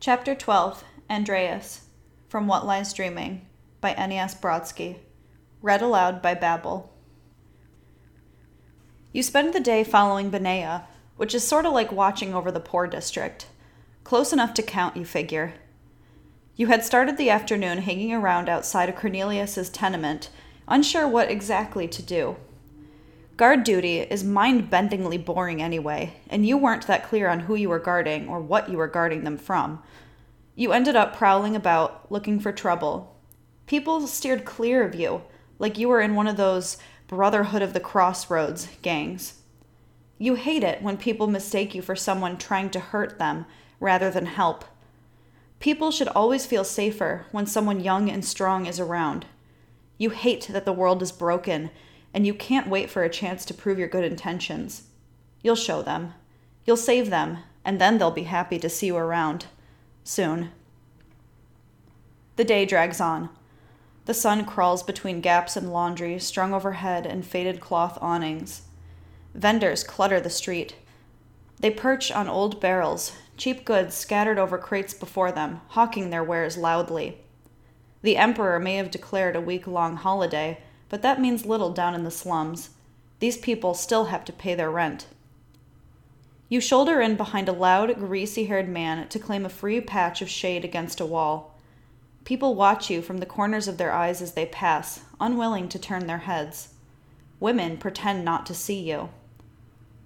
Chapter 12 Andreas From What Lies Dreaming by N.E.S. Brodsky. Read aloud by Babel. You spend the day following Benaiah, which is sort of like watching over the poor district. Close enough to count, you figure. You had started the afternoon hanging around outside of Cornelius's tenement, unsure what exactly to do. Guard duty is mind bendingly boring anyway, and you weren't that clear on who you were guarding or what you were guarding them from. You ended up prowling about, looking for trouble. People steered clear of you, like you were in one of those Brotherhood of the Crossroads gangs. You hate it when people mistake you for someone trying to hurt them rather than help. People should always feel safer when someone young and strong is around. You hate that the world is broken and you can't wait for a chance to prove your good intentions. You'll show them. You'll save them, and then they'll be happy to see you around. Soon. The day drags on. The sun crawls between gaps in laundry strung overhead and faded cloth awnings. Vendors clutter the street. They perch on old barrels, cheap goods scattered over crates before them, hawking their wares loudly. The emperor may have declared a week long holiday, but that means little down in the slums. These people still have to pay their rent. You shoulder in behind a loud, greasy haired man to claim a free patch of shade against a wall. People watch you from the corners of their eyes as they pass, unwilling to turn their heads. Women pretend not to see you.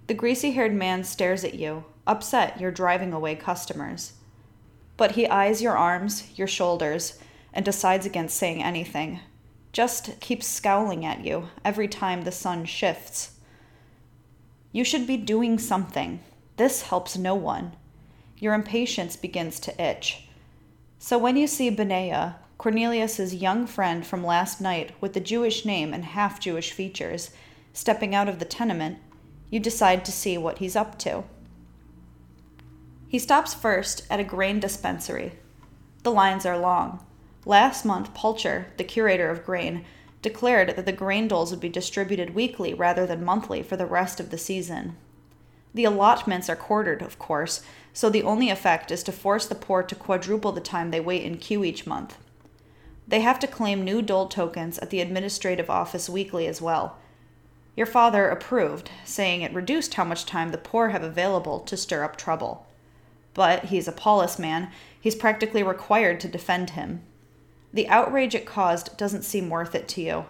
The greasy haired man stares at you, upset you're driving away customers. But he eyes your arms, your shoulders, and decides against saying anything just keeps scowling at you every time the sun shifts. You should be doing something. This helps no one. Your impatience begins to itch. So when you see Benaiah, Cornelius's young friend from last night with the Jewish name and half Jewish features, stepping out of the tenement, you decide to see what he's up to. He stops first at a grain dispensary. The lines are long. Last month, Pulcher, the curator of grain, declared that the grain doles would be distributed weekly rather than monthly for the rest of the season. The allotments are quartered, of course, so the only effect is to force the poor to quadruple the time they wait in queue each month. They have to claim new dole tokens at the administrative office weekly as well. Your father approved, saying it reduced how much time the poor have available to stir up trouble. But he's a polis man, he's practically required to defend him. The outrage it caused doesn't seem worth it to you,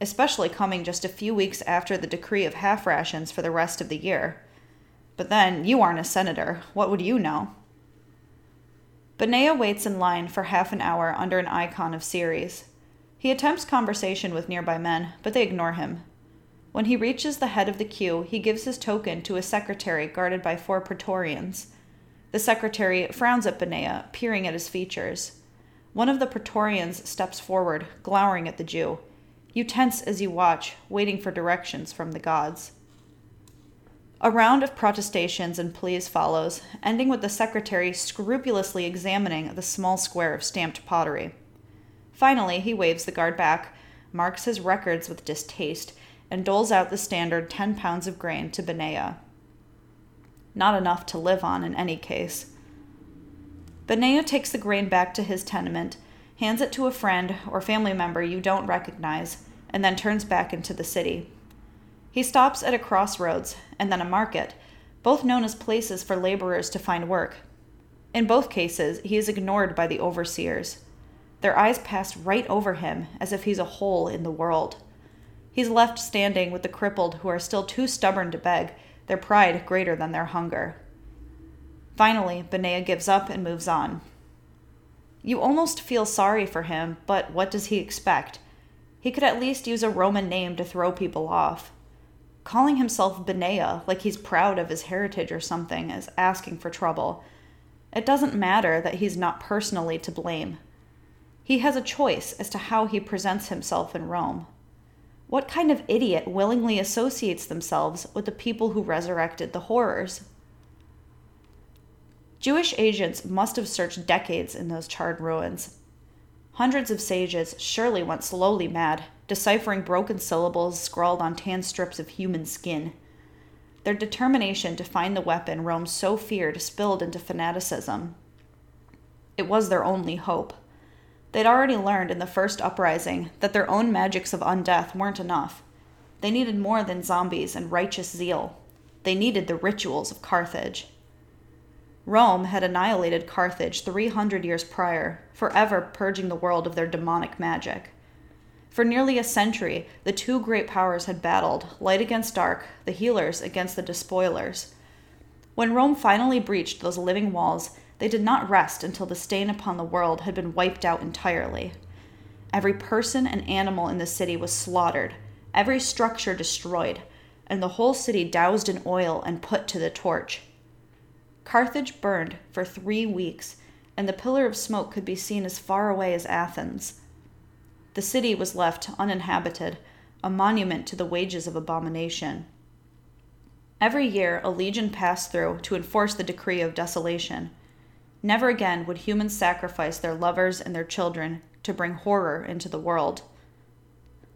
especially coming just a few weeks after the decree of half rations for the rest of the year. But then, you aren't a senator. What would you know? Benaiah waits in line for half an hour under an icon of Ceres. He attempts conversation with nearby men, but they ignore him. When he reaches the head of the queue, he gives his token to a secretary guarded by four praetorians. The secretary frowns at Benaiah, peering at his features. One of the Praetorians steps forward, glowering at the Jew. You tense as you watch, waiting for directions from the gods. A round of protestations and pleas follows, ending with the secretary scrupulously examining the small square of stamped pottery. Finally, he waves the guard back, marks his records with distaste, and doles out the standard 10 pounds of grain to Benaiah. Not enough to live on in any case. Benaiah takes the grain back to his tenement, hands it to a friend or family member you don't recognize, and then turns back into the city. He stops at a crossroads and then a market, both known as places for laborers to find work. In both cases, he is ignored by the overseers. Their eyes pass right over him as if he's a hole in the world. He's left standing with the crippled who are still too stubborn to beg, their pride greater than their hunger. Finally, Benaiah gives up and moves on. You almost feel sorry for him, but what does he expect? He could at least use a Roman name to throw people off. Calling himself Benaiah, like he's proud of his heritage or something, is asking for trouble. It doesn't matter that he's not personally to blame. He has a choice as to how he presents himself in Rome. What kind of idiot willingly associates themselves with the people who resurrected the horrors? Jewish agents must have searched decades in those charred ruins. Hundreds of sages surely went slowly mad, deciphering broken syllables scrawled on tan strips of human skin. Their determination to find the weapon Rome so feared spilled into fanaticism. It was their only hope. They'd already learned in the first uprising that their own magics of undeath weren't enough. They needed more than zombies and righteous zeal. They needed the rituals of Carthage. Rome had annihilated Carthage 300 years prior, forever purging the world of their demonic magic. For nearly a century, the two great powers had battled, light against dark, the healers against the despoilers. When Rome finally breached those living walls, they did not rest until the stain upon the world had been wiped out entirely. Every person and animal in the city was slaughtered, every structure destroyed, and the whole city doused in oil and put to the torch. Carthage burned for three weeks, and the pillar of smoke could be seen as far away as Athens. The city was left uninhabited, a monument to the wages of abomination. Every year, a legion passed through to enforce the decree of desolation. Never again would humans sacrifice their lovers and their children to bring horror into the world.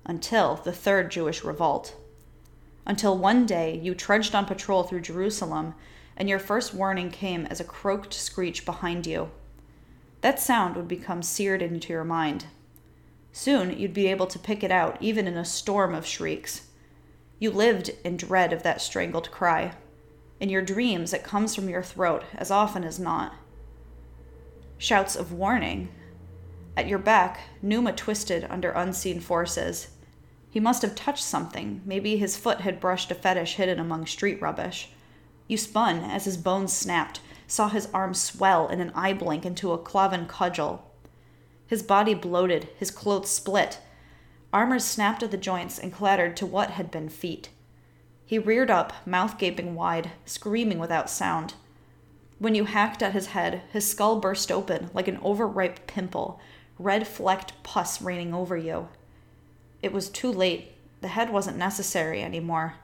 Until the Third Jewish Revolt. Until one day you trudged on patrol through Jerusalem and your first warning came as a croaked screech behind you. That sound would become seared into your mind. Soon you'd be able to pick it out even in a storm of shrieks. You lived in dread of that strangled cry. In your dreams, it comes from your throat as often as not shouts of warning. At your back, Numa twisted under unseen forces. He must have touched something. Maybe his foot had brushed a fetish hidden among street rubbish. You spun as his bones snapped, saw his arm swell in an eye blink into a cloven cudgel. His body bloated, his clothes split. Armor snapped at the joints and clattered to what had been feet. He reared up, mouth gaping wide, screaming without sound. When you hacked at his head, his skull burst open like an overripe pimple, red flecked pus raining over you. It was too late. The head wasn't necessary anymore.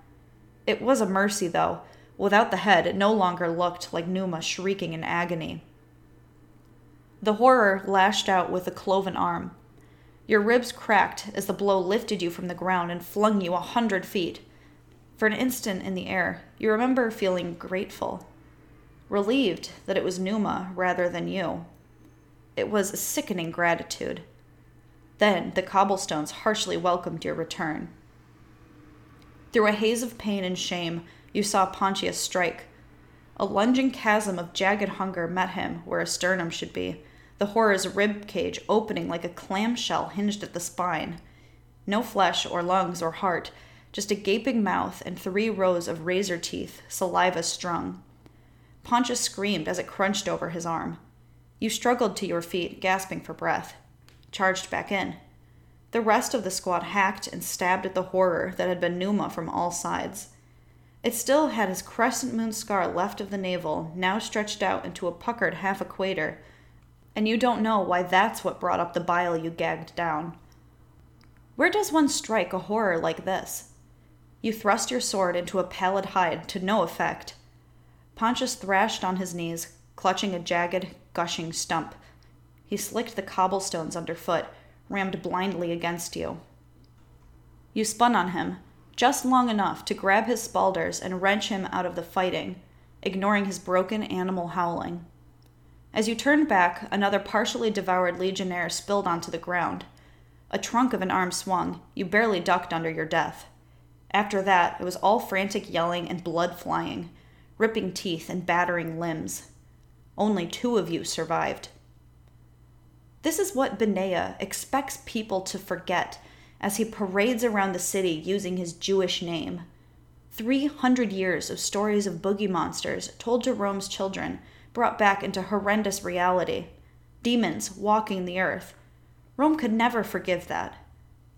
It was a mercy, though. Without the head, it no longer looked like Numa shrieking in agony. The horror lashed out with a cloven arm. Your ribs cracked as the blow lifted you from the ground and flung you a hundred feet. For an instant in the air, you remember feeling grateful relieved that it was Numa rather than you. It was a sickening gratitude. Then the cobblestones harshly welcomed your return. Through a haze of pain and shame, you saw Pontius strike. A lunging chasm of jagged hunger met him where a sternum should be, the horror's rib cage opening like a clamshell hinged at the spine. No flesh or lungs or heart, just a gaping mouth and three rows of razor teeth, saliva strung. Pontius screamed as it crunched over his arm. You struggled to your feet, gasping for breath. Charged back in. The rest of the squad hacked and stabbed at the horror that had been Numa from all sides. It still had his crescent moon scar left of the navel, now stretched out into a puckered half equator, and you don't know why that's what brought up the bile you gagged down. Where does one strike a horror like this? You thrust your sword into a pallid hide to no effect. Pontius thrashed on his knees, clutching a jagged, gushing stump. He slicked the cobblestones underfoot, rammed blindly against you. You spun on him, just long enough to grab his spaulders and wrench him out of the fighting, ignoring his broken animal howling. As you turned back, another partially devoured legionnaire spilled onto the ground. A trunk of an arm swung. You barely ducked under your death. After that, it was all frantic yelling and blood flying, ripping teeth and battering limbs. Only two of you survived. This is what Benaiah expects people to forget as he parades around the city using his Jewish name. 300 years of stories of boogie monsters told to Rome's children, brought back into horrendous reality. Demons walking the earth. Rome could never forgive that.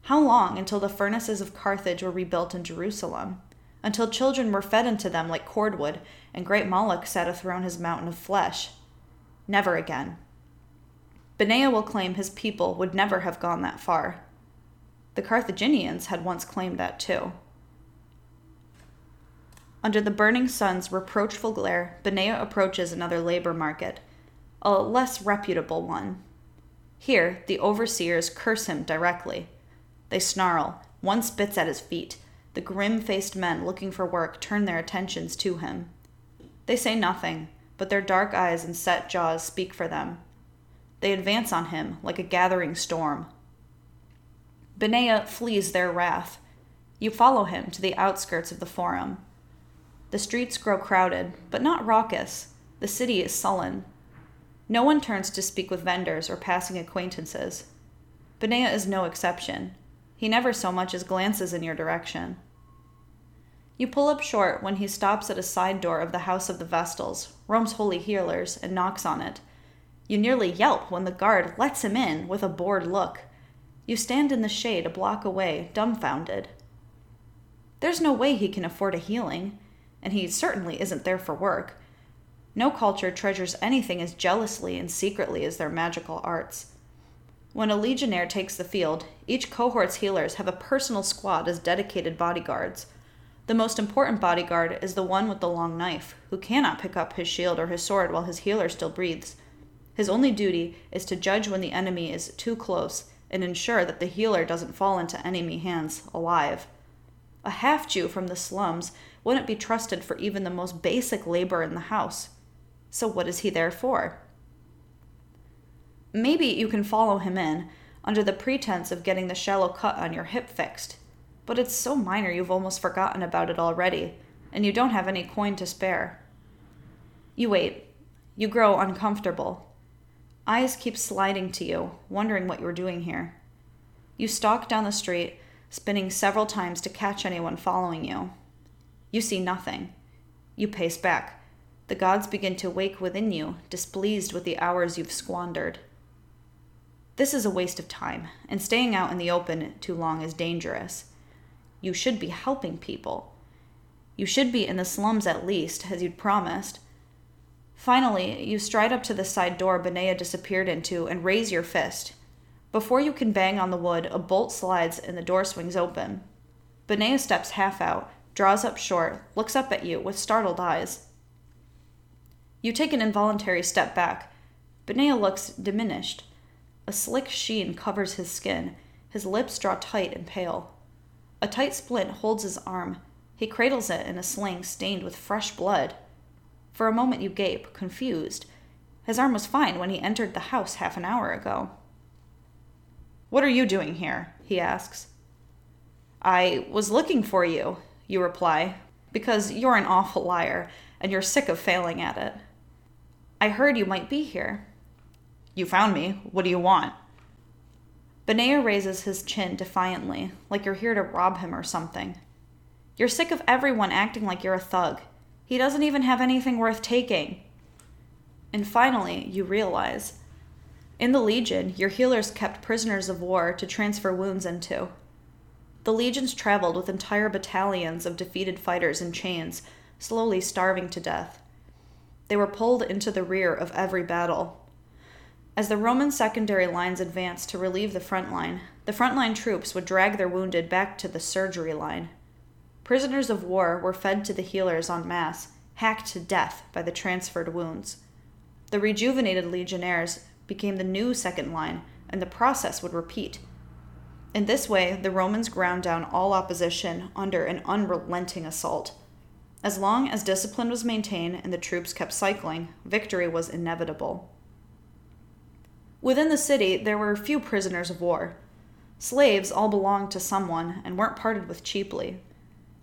How long until the furnaces of Carthage were rebuilt in Jerusalem? until children were fed into them like cordwood, and great Moloch sat athrone his mountain of flesh. Never again. Benaiah will claim his people would never have gone that far. The Carthaginians had once claimed that too. Under the burning sun's reproachful glare, Benaiah approaches another labor market, a less reputable one. Here, the overseers curse him directly. They snarl, one spits at his feet, the grim faced men looking for work turn their attentions to him. They say nothing, but their dark eyes and set jaws speak for them. They advance on him like a gathering storm. Benaiah flees their wrath. You follow him to the outskirts of the forum. The streets grow crowded, but not raucous. The city is sullen. No one turns to speak with vendors or passing acquaintances. Benaiah is no exception. He never so much as glances in your direction. You pull up short when he stops at a side door of the House of the Vestals, Rome's holy healers, and knocks on it. You nearly yelp when the guard lets him in with a bored look. You stand in the shade a block away, dumbfounded. There's no way he can afford a healing, and he certainly isn't there for work. No culture treasures anything as jealously and secretly as their magical arts. When a legionnaire takes the field, each cohort's healers have a personal squad as dedicated bodyguards. The most important bodyguard is the one with the long knife, who cannot pick up his shield or his sword while his healer still breathes. His only duty is to judge when the enemy is too close and ensure that the healer doesn't fall into enemy hands alive. A half Jew from the slums wouldn't be trusted for even the most basic labor in the house. So, what is he there for? Maybe you can follow him in under the pretense of getting the shallow cut on your hip fixed, but it's so minor you've almost forgotten about it already, and you don't have any coin to spare. You wait. You grow uncomfortable. Eyes keep sliding to you, wondering what you're doing here. You stalk down the street, spinning several times to catch anyone following you. You see nothing. You pace back. The gods begin to wake within you, displeased with the hours you've squandered. This is a waste of time, and staying out in the open too long is dangerous. You should be helping people. You should be in the slums at least, as you'd promised. Finally, you stride up to the side door Benaiah disappeared into and raise your fist. Before you can bang on the wood, a bolt slides and the door swings open. Benaiah steps half out, draws up short, looks up at you with startled eyes. You take an involuntary step back. Benaiah looks diminished. A slick sheen covers his skin. His lips draw tight and pale. A tight splint holds his arm. He cradles it in a sling stained with fresh blood. For a moment you gape, confused. His arm was fine when he entered the house half an hour ago. What are you doing here? he asks. I was looking for you, you reply, because you're an awful liar and you're sick of failing at it. I heard you might be here. You found me. What do you want? Benaiah raises his chin defiantly, like you're here to rob him or something. You're sick of everyone acting like you're a thug. He doesn't even have anything worth taking. And finally, you realize in the Legion, your healers kept prisoners of war to transfer wounds into. The legions traveled with entire battalions of defeated fighters in chains, slowly starving to death. They were pulled into the rear of every battle, as the Roman secondary lines advanced to relieve the front line, the front line troops would drag their wounded back to the surgery line. Prisoners of war were fed to the healers en masse, hacked to death by the transferred wounds. The rejuvenated legionnaires became the new second line, and the process would repeat. In this way, the Romans ground down all opposition under an unrelenting assault. As long as discipline was maintained and the troops kept cycling, victory was inevitable. Within the city, there were few prisoners of war. Slaves all belonged to someone and weren't parted with cheaply.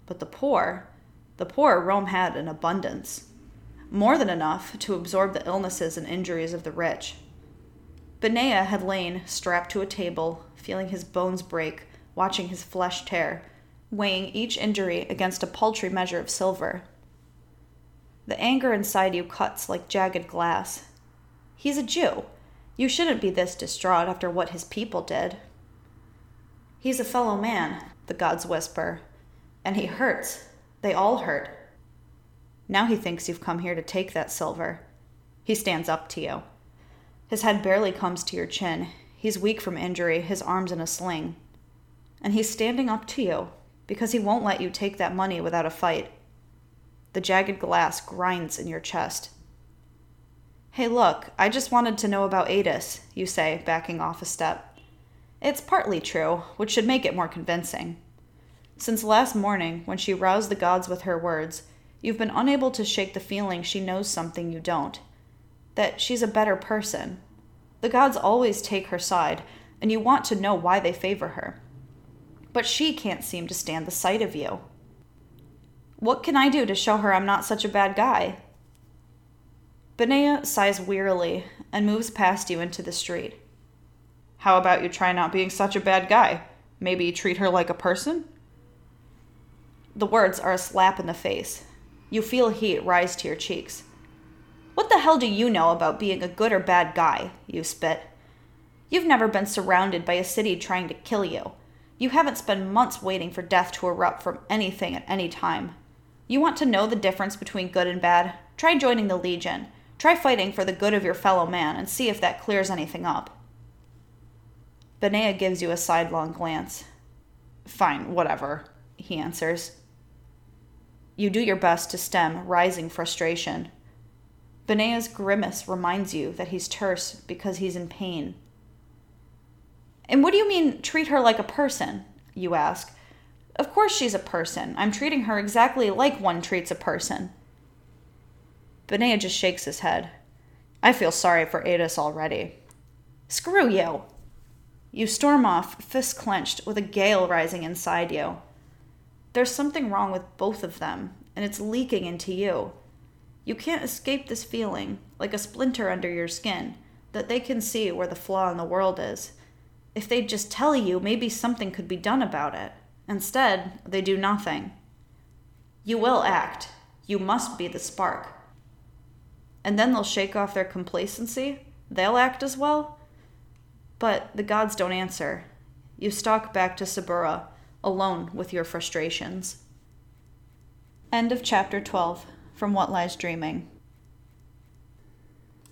But the poor, the poor Rome had in abundance. More than enough to absorb the illnesses and injuries of the rich. Benaiah had lain strapped to a table, feeling his bones break, watching his flesh tear, weighing each injury against a paltry measure of silver. The anger inside you cuts like jagged glass. He's a Jew. You shouldn't be this distraught after what his people did. He's a fellow man, the gods whisper, and he hurts. They all hurt. Now he thinks you've come here to take that silver. He stands up to you. His head barely comes to your chin. He's weak from injury, his arms in a sling. And he's standing up to you because he won't let you take that money without a fight. The jagged glass grinds in your chest. Hey, look, I just wanted to know about Adis, you say, backing off a step. It's partly true, which should make it more convincing. Since last morning, when she roused the gods with her words, you've been unable to shake the feeling she knows something you don't. That she's a better person. The gods always take her side, and you want to know why they favor her. But she can't seem to stand the sight of you. What can I do to show her I'm not such a bad guy? Benaiah sighs wearily and moves past you into the street. How about you try not being such a bad guy? Maybe treat her like a person? The words are a slap in the face. You feel heat rise to your cheeks. What the hell do you know about being a good or bad guy? You spit. You've never been surrounded by a city trying to kill you. You haven't spent months waiting for death to erupt from anything at any time. You want to know the difference between good and bad? Try joining the Legion. Try fighting for the good of your fellow man and see if that clears anything up. Benaiah gives you a sidelong glance. Fine, whatever, he answers. You do your best to stem rising frustration. Benaiah's grimace reminds you that he's terse because he's in pain. And what do you mean, treat her like a person? You ask. Of course she's a person. I'm treating her exactly like one treats a person. Benaiah just shakes his head. I feel sorry for Adis already. Screw you, you storm off, fists clenched, with a gale rising inside you. There's something wrong with both of them, and it's leaking into you. You can't escape this feeling, like a splinter under your skin, that they can see where the flaw in the world is. If they'd just tell you, maybe something could be done about it. Instead, they do nothing. You will act. You must be the spark. And then they'll shake off their complacency. They'll act as well but the gods don't answer. You stalk back to Subura, alone with your frustrations. End of chapter 12 from What Lies Dreaming.